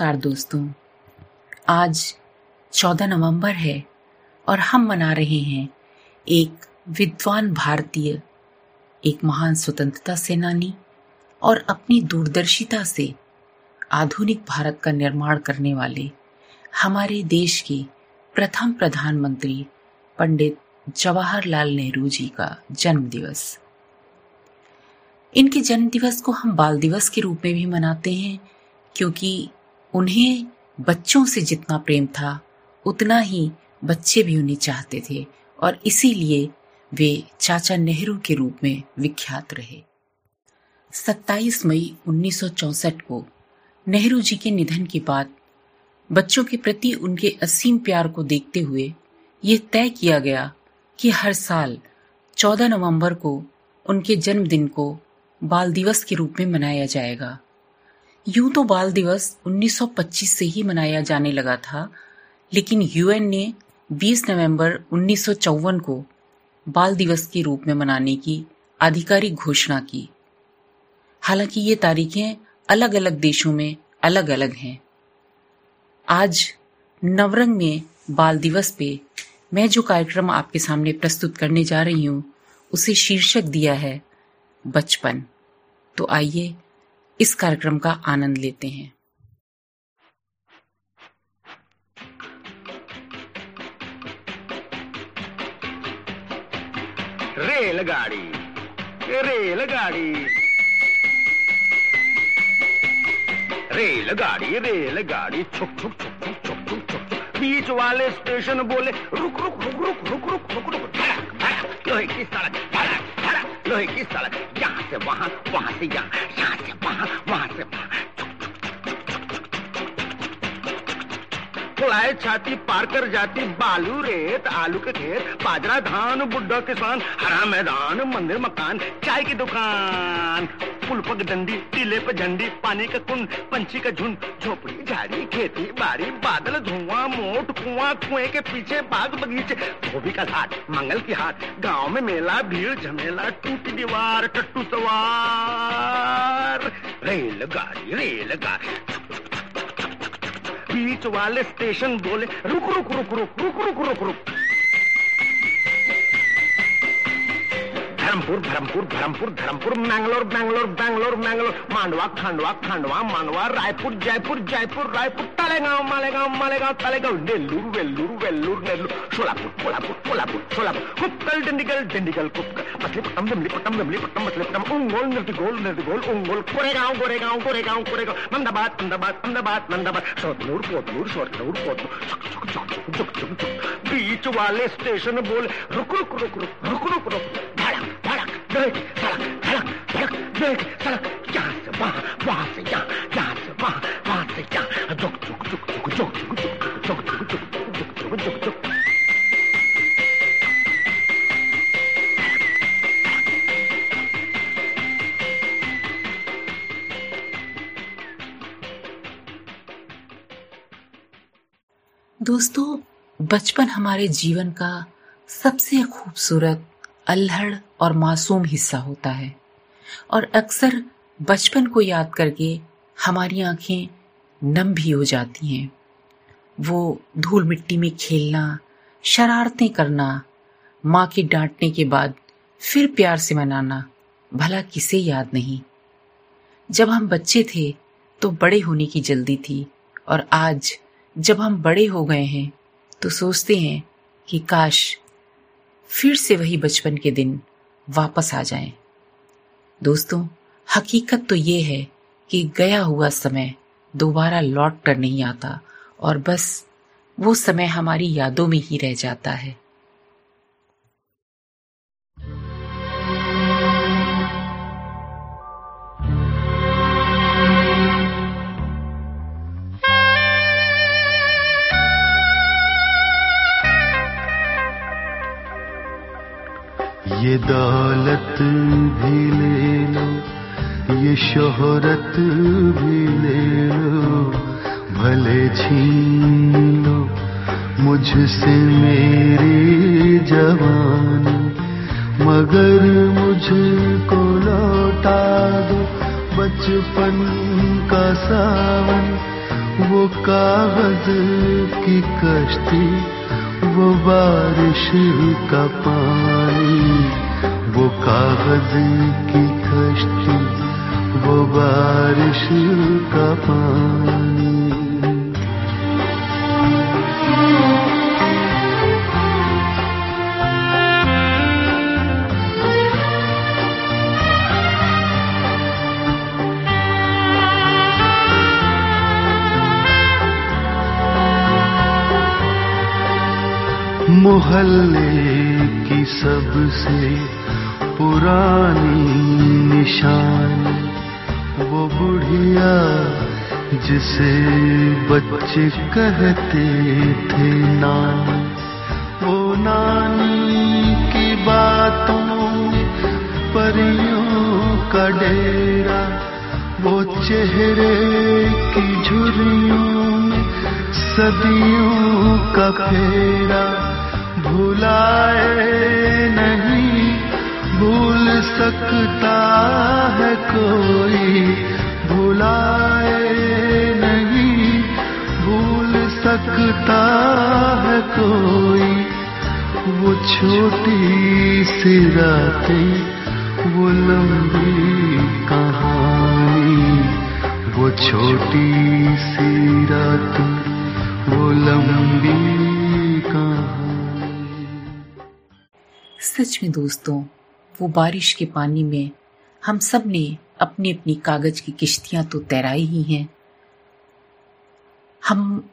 नमस्कार दोस्तों। आज 14 नवंबर है और हम मना रहे हैं एक विद्वान भारतीय, एक महान स्वतंत्रता सेनानी और अपनी दूरदर्शिता से आधुनिक भारत का निर्माण करने वाले हमारे देश के प्रथम प्रधानमंत्री पंडित जवाहरलाल नेहरू जी का जन्म दिवस इनके जन्म दिवस को हम बाल दिवस के रूप में भी मनाते हैं, क्योंकि उन्हें बच्चों से जितना प्रेम था, उतना ही बच्चे भी उन्हें चाहते थे और इसीलिए वे चाचा नेहरू के रूप में विख्यात रहे। 27 मई 1964 को नेहरू जी के निधन के बाद बच्चों के प्रति उनके असीम प्यार को देखते हुए ये तय किया गया कि हर साल 14 नवंबर को उनके जन्मदिन को बाल दिवस के रूप में मनाया जाएगा। यूँ तो बाल दिवस 1925 से ही मनाया जाने लगा था, लेकिन यूएन ने 20 नवंबर उन्नीस सौ चौवन को बाल दिवस के रूप में मनाने की आधिकारिक घोषणा की। हालाँकि ये तारीखें अलग अलग देशों में अलग अलग हैं। आज नवरंग में बाल दिवस पे मैं जो कार्यक्रम आपके सामने प्रस्तुत करने जा रही हूँ, उसे शीर्षक दिया है बचपन। तो आइए इस कार्यक्रम का आनंद लेते हैं रेलगाड़ी रेलगाड़ी रेलगाड़ी रेलगाड़ी छुक छुक छुक छुक छुक छुक छुक बीच वाले स्टेशन बोले रुक रुक रुक रुक रुक रुक रुक रुक धड़क धड़क लोहे की सड़क धड़क धड़क लोहे की सड़क से वहाँ वहाँ से यहाँ यहाँ से वहाँ वहाँ से वहाँ। फुलाए छाती पार कर जाती बालू रेत, आलू के खेत, बाजरा धान, बुड्ढा किसान, हरा मैदान, मंदिर मकान, चाय की दुकान। पुल पग डंडी, टीले पे झंडी, पानी का कुंड, पंछी का झुंड, झोपड़ी, झाड़ी, खेती, बाड़ी, बादल, धुआँ, मोट कुआँ, कुएँ के पीछे बाग बगीचे धोबी का घाट, मंगल की हाट, गाँव में मेला, भीड़, झमेला, टूटी दीवार टट्टू सवार, रेलगाड़ी रेलगाड़ी। बीच वाले स्टेशन बोले, रुक रुक रुक रुक रुक रुक रुक रुक। धर्मपुर धर्मपुर धर्मपुर धर्मपुर मैंगलोर बैंगलोर बैंगलोर मैंगलोर मांडवा खांडवा खांडवा मांडवा रायपुर जयपुर जयपुर रायपुर तालेगांव मालेगांव मालेगांव तालेगांव नेल्लूर वेल्लूर वेल्लूर नेल्लूर सोलापुर कोल्हापुर कोल्हापुर सोलापुर कुप्कल डिंडिगल डिंडिगल कुप्कल मछलीपट्टम दिमलीपट्टम दिमलीपट्टम मछलीपट्टम उंगोल निर्तिगोल निर्तिगोल उंगोल कोरेगांव गोरेगांव गोरेगांव कोरेगांव मंदाबाद मंदाबाद मंदाबाद मंदाबाद सोतनूर पोतनूर सोतनूर पोतनूर बीच वाले स्टेशन बोले रुक रुक रुक रुक रुक रुक रुक धड़क धड़क धड़क धड़क धड़क धड़क धड़क यहाँ से वहाँ वहाँ से यहाँ यहाँ से वहाँ वहाँ से यहाँ जुक जुक जुक जुक जुक जुक जुक जुक जुक जुक जुक जुक जुक जुक दोस्तों बचपन हमारे जीवन का सबसे खूबसूरत अल्हड़ और मासूम हिस्सा होता है। और अक्सर बचपन को याद करके हमारी आँखें नम भी हो जाती हैं। वो धूल मिट्टी में खेलना, शरारतें करना, माँ के डांटने के बाद फिर प्यार से मनाना भला किसे याद नहीं। जब हम बच्चे थे तो बड़े होने की जल्दी थी और आज जब हम बड़े हो गए हैं तो सोचते हैं कि काश फिर से वही बचपन के दिन वापस आ जाएँ। दोस्तों, हकीकत तो ये है कि गया हुआ समय दोबारा लौट कर नहीं आता और बस वो समय हमारी यादों में ही रह जाता है ये दौलत भी ले लो, ये शोहरत भी ले लो, भले छीन लो मुझसे मेरी जवानी, मगर मुझको लौटा दो बचपन का सावन, वो कागज़ की कश्ती वो बारिश का पानी वो कागज़ की कश्ती वो बारिश का पानी। मोहल्ले की सबसे पुरानी निशान, वो बुढ़िया जिसे बच्चे कहते थे नान। वो नानी की बातों परियों का डेरा, वो चेहरे की झुरियों सदियों का फेरा। भुलाए नहीं, भूल सकता है कोई। भुलाए नहीं, भूल सकता है कोई। वो छोटी सी रातें, वो लंबी कहानी। वो छोटी सी रात, वो लंबी सच में दोस्तों, वो बारिश के पानी में हम सबने अपनी अपनी कागज़ की किश्तियाँ तो तैराई ही हैं। हम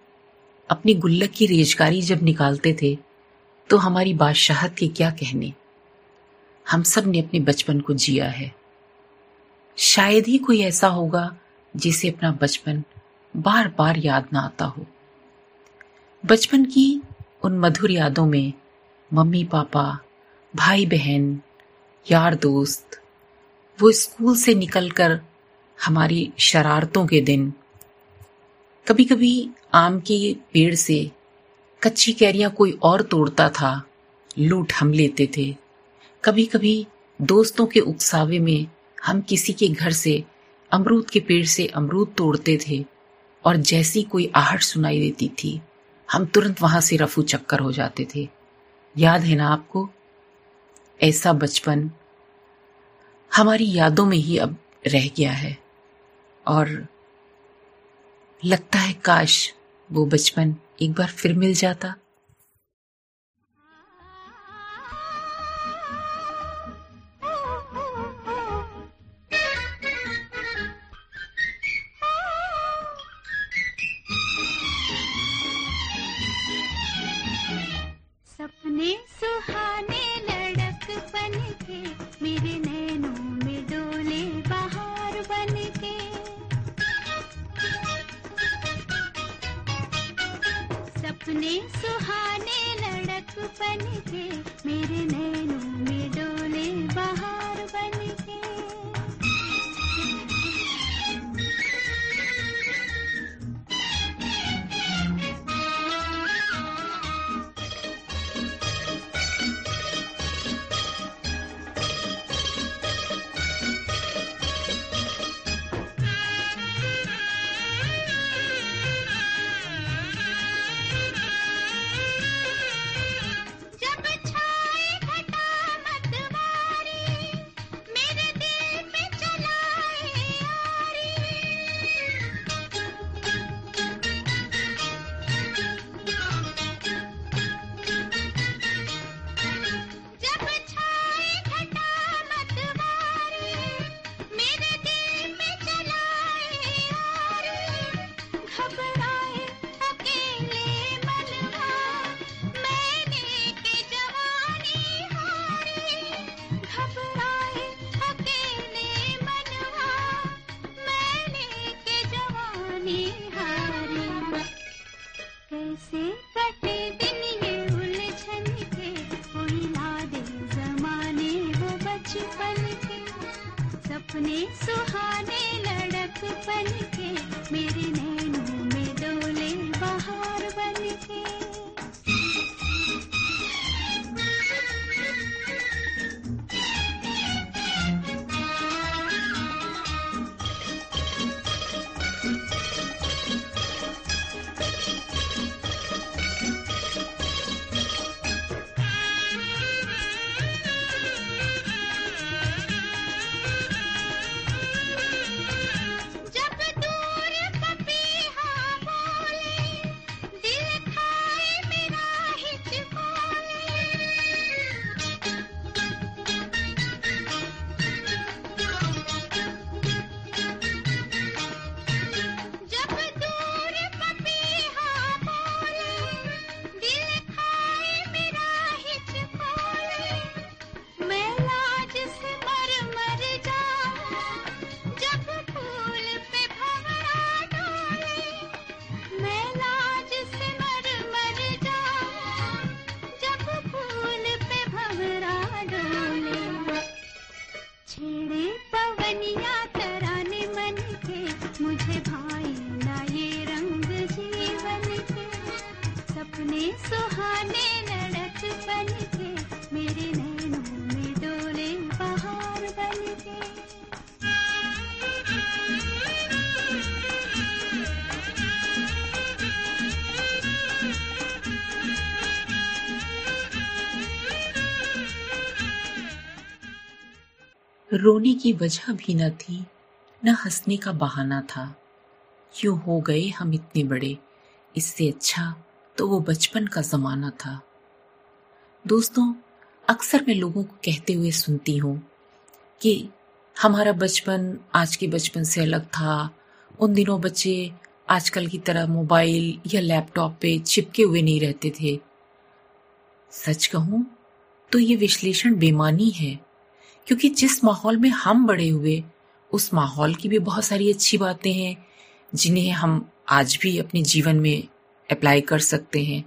अपनी गुल्लक की रेजगारी जब निकालते थे तो हमारी बादशाहत के क्या कहने? हम सबने अपने बचपन को जिया है। शायद ही कोई ऐसा होगा, जिसे अपना बचपन बार बार याद ना आता हो। बचपन की उन मधुर यादों में मम्मी, पापा भाई बहन यार दोस्त, वो स्कूल से निकलकर हमारी शरारतों के दिन। कभी कभी आम के पेड़ से कच्ची कैरियाँ कोई और तोड़ता था, लूट हम लेते थे। कभी कभी दोस्तों के उकसावे में हम किसी के घर से अमरूद के पेड़ से अमरूद तोड़ते थे और जैसी कोई आहट सुनाई देती थी, हम तुरंत वहाँ से रफू चक्कर हो जाते थे। याद है ना आपको? ऐसा बचपन हमारी यादों में ही अब रह गया है। और लगता है, काश वो बचपन एक बार फिर मिल जाता। बन के मेरे नैनों में डोले बाहर बचपन के सपने सुहाने लड़क बन के मेरे नैनों रोने की वजह भी न थी, न हंसने का बहाना था। क्यों हो गए हम इतने बड़े? इससे अच्छा तो वो बचपन का जमाना था। दोस्तों, अक्सर मैं लोगों को कहते हुए सुनती हूँ कि हमारा बचपन आज के बचपन से अलग था। उन दिनों बच्चे आजकल की तरह मोबाइल या लैपटॉप पे चिपके हुए नहीं रहते थे। सच कहूँ तो ये विश्लेषण बेमानी है। क्योंकि जिस माहौल में हम बड़े हुए, उस माहौल की भी बहुत सारी अच्छी बातें हैं, जिन्हें हम आज भी अपने जीवन में अप्लाई कर सकते हैं।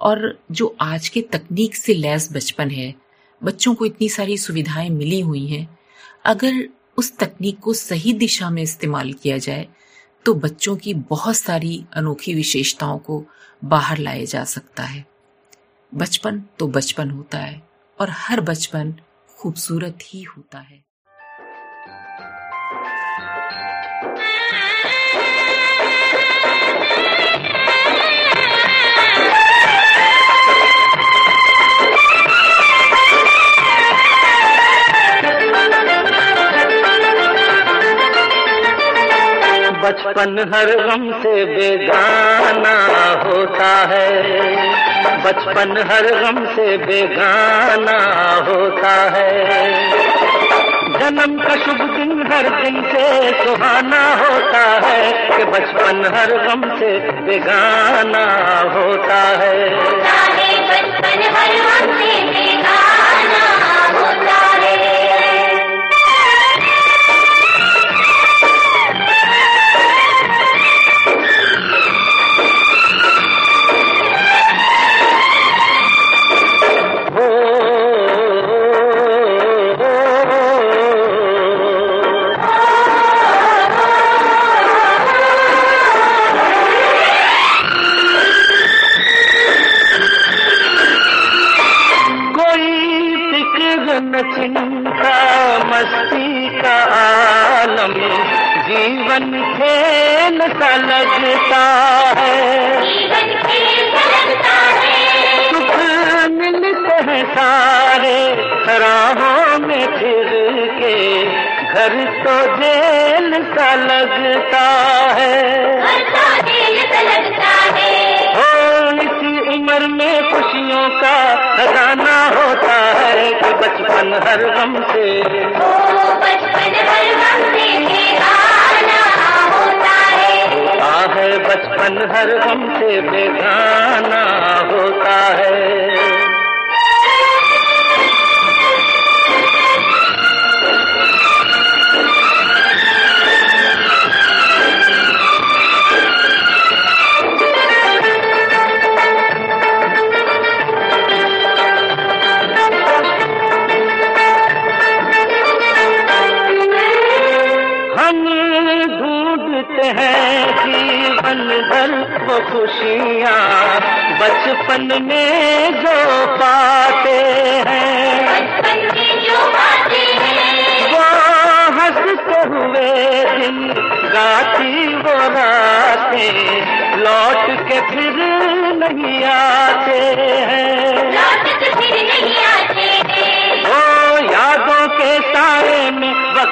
और जो आज के तकनीक से लैस बचपन है, बच्चों को इतनी सारी सुविधाएँ मिली हुई हैं, अगर उस तकनीक को सही दिशा में इस्तेमाल किया जाए तो बच्चों की बहुत सारी अनोखी विशेषताओं को बाहर लाया जा सकता है। बचपन तो बचपन होता है, और हर बचपन खूबसूरत ही होता है। बचपन हर गम से बेगाना होता है। बचपन हर गम से बेगाना होता है। जन्म का शुभ दिन हर दिन से सुहाना होता है कि बचपन हर गम से बेगाना होता है। बचपन हर वक्त से चिंता मस्ती का आलम जीवन खेल सा लगता है है। सुख मिलते हैं सारे राहों में फिर के घर तो जेल सा लगता है इसी उम्र में खुशियों का खजाना होता है कि बचपन हर गम से। बचपन हर गम से होता है आ है बचपन हर गम से बेगाना।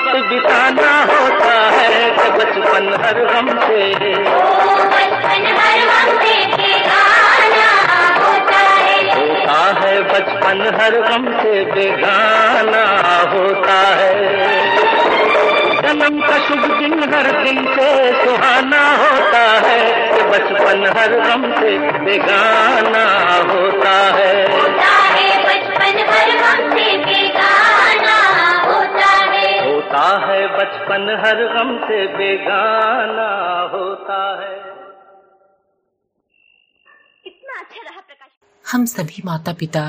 वक्त बिताना होता है कि बचपन हर गम से। होता है बचपन हर गम से बेगाना होता है। जन्म का शुभ दिन हर दिन से सुहाना होता है कि बचपन हर गम से बेगाना होता है। होता है बचपन हर वक्त होता है बचपन हर गम से बेगाना होता है। कितना अच्छा रहा प्रकाश। हम सभी माता पिता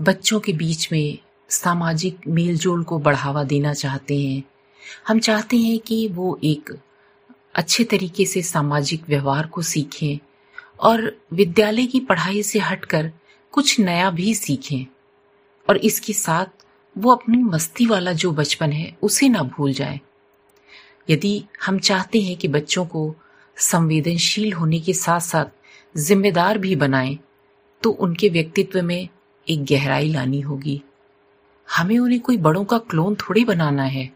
बच्चों के बीच में सामाजिक मेलजोल को बढ़ावा देना चाहते हैं। हम चाहते हैं कि वो एक अच्छे तरीके से सामाजिक व्यवहार को सीखें और विद्यालय की पढ़ाई से हटकर कुछ नया भी सीखें और इसके साथ वो अपनी मस्ती वाला जो बचपन है, उसे ना भूल जाए। यदि हम चाहते हैं कि बच्चों को संवेदनशील होने के साथ साथ जिम्मेदार भी बनाएँ तो उनके व्यक्तित्व में एक गहराई लानी होगी। हमें उन्हें कोई बड़ों का क्लोन थोड़ी बनाना है।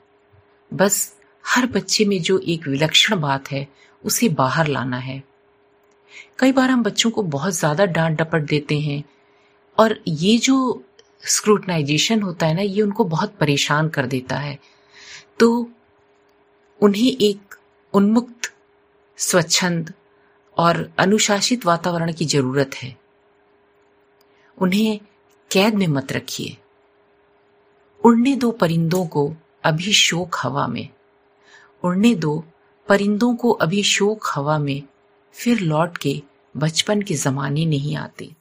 बस हर बच्चे में जो एक विलक्षण बात है, उसे बाहर लाना है। कई बार हम बच्चों को बहुत ज़्यादा डांट डपट देते हैं, और ये जो स्क्रूटनाइजेशन होता है ना, ये उनको बहुत परेशान कर देता है। तो उन्हें एक उन्मुक्त, स्वच्छंद और अनुशासित वातावरण की ज़रूरत है। उन्हें कैद में मत रखिए। उड़ने दो परिंदों को अभी शोक हवा में। उड़ने दो परिंदों को अभी शोक हवा में, फिर लौट के बचपन के जमाने नहीं आते।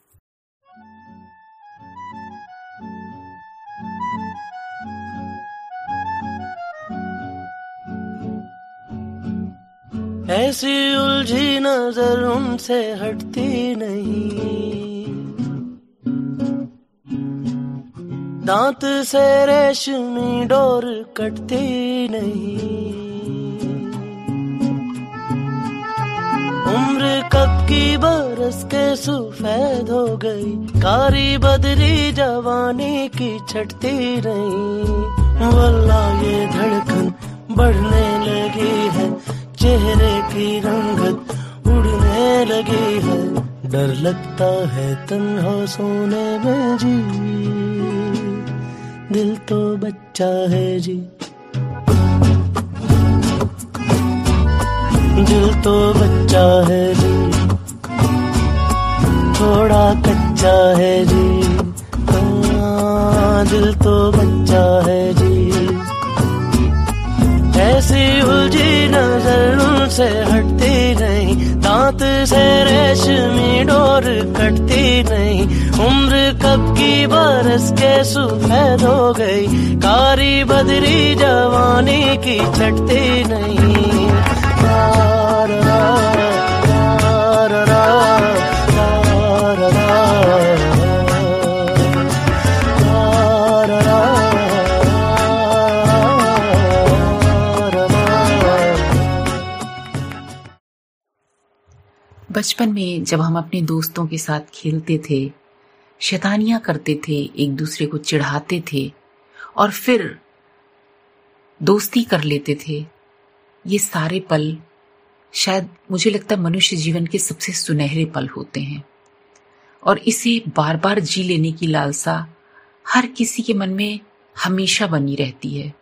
ऐसी उलझी नज़र उनसे हटती नहीं। दांत से रेशमी डोर कटती नहीं। उम्र कब की बरस के सुफेद हो गई, कारी बदरी जवानी की छटती नहीं। वल्ला चेहरे की रंगत उड़ने लगी है। डर लगता है तन्हा सोने में जी। दिल तो बच्चा है जी। दिल तो बच्चा है जी। थोड़ा कच्चा है जी। हाँ, दिल तो बच्चा है जी। ऐसी उलझी नज़र उनसे हटती नहीं, दांत से रेशमी डोर कटती नहीं। उम्र कब की बरस के सुफेद हो गई, कारी बदरी जवानी की छटती नहीं। बचपन में जब हम अपने दोस्तों के साथ खेलते थे, शैतानियाँ करते थे, एक दूसरे को चिढ़ाते थे और फिर दोस्ती कर लेते थे, ये सारे पल शायद मुझे लगता है मनुष्य जीवन के सबसे सुनहरे पल होते हैं। और इसे बार बार जी लेने की लालसा हर किसी के मन में हमेशा बनी रहती है।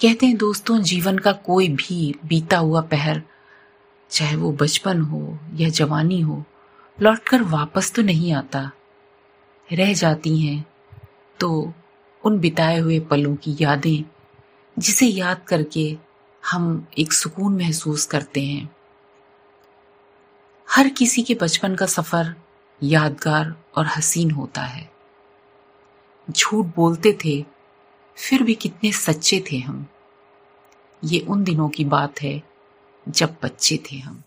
कहते हैं, दोस्तों, जीवन का कोई भी बीता हुआ पहर चाहे वो बचपन हो या जवानी हो, लौटकर वापस तो नहीं आता। रह जाती हैं तो उन बिताए हुए पलों की यादें, जिसे याद करके हम एक सुकून महसूस करते हैं। हर किसी के बचपन का सफ़र यादगार और हसीन होता है। झूठ बोलते थे, फिर भी कितने सच्चे थे हम। ये उन दिनों की बात है जब बच्चे थे हम।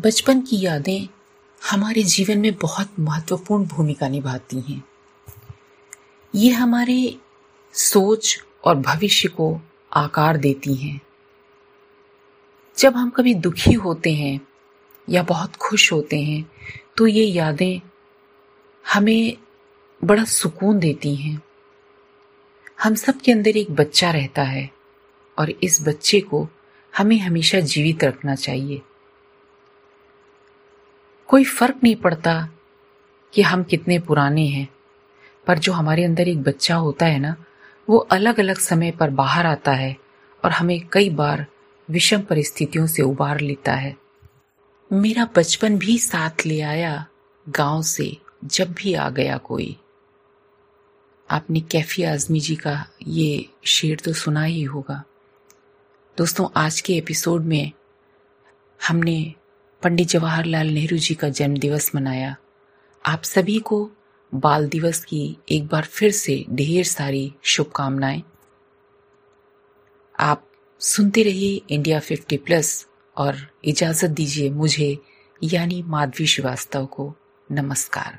बचपन की यादें हमारे जीवन में बहुत महत्वपूर्ण भूमिका निभाती हैं। ये हमारे सोच और भविष्य को आकार देती हैं। जब हम कभी दुखी होते हैं या बहुत खुश होते हैं तो ये यादें हमें बड़ा सुकून देती हैं। हम सब के अंदर एक बच्चा रहता है और इस बच्चे को हमें हमेशा जीवित रखना चाहिए। कोई फ़र्क नहीं पड़ता कि हम कितने पुराने हैं। पर जो हमारे अंदर एक बच्चा होता है ना, वो अलग अलग समय पर बाहर आता है और हमें कई बार विषम परिस्थितियों से उबार लेता है। मेरा बचपन भी साथ ले आया गाँव से, जब भी आ गया कोई। आपने कैफी आजमी जी का ये शेर तो सुना ही होगा। दोस्तों, आज के एपिसोड में हमने पंडित जवाहरलाल नेहरू जी का जन्म दिवस मनाया। आप सभी को बाल दिवस की एक बार फिर से ढेर सारी शुभकामनाएँ। आप सुनते रहिए इंडिया 50 प्लस और इजाज़त दीजिए मुझे, यानी माधवी श्रीवास्तव को। नमस्कार।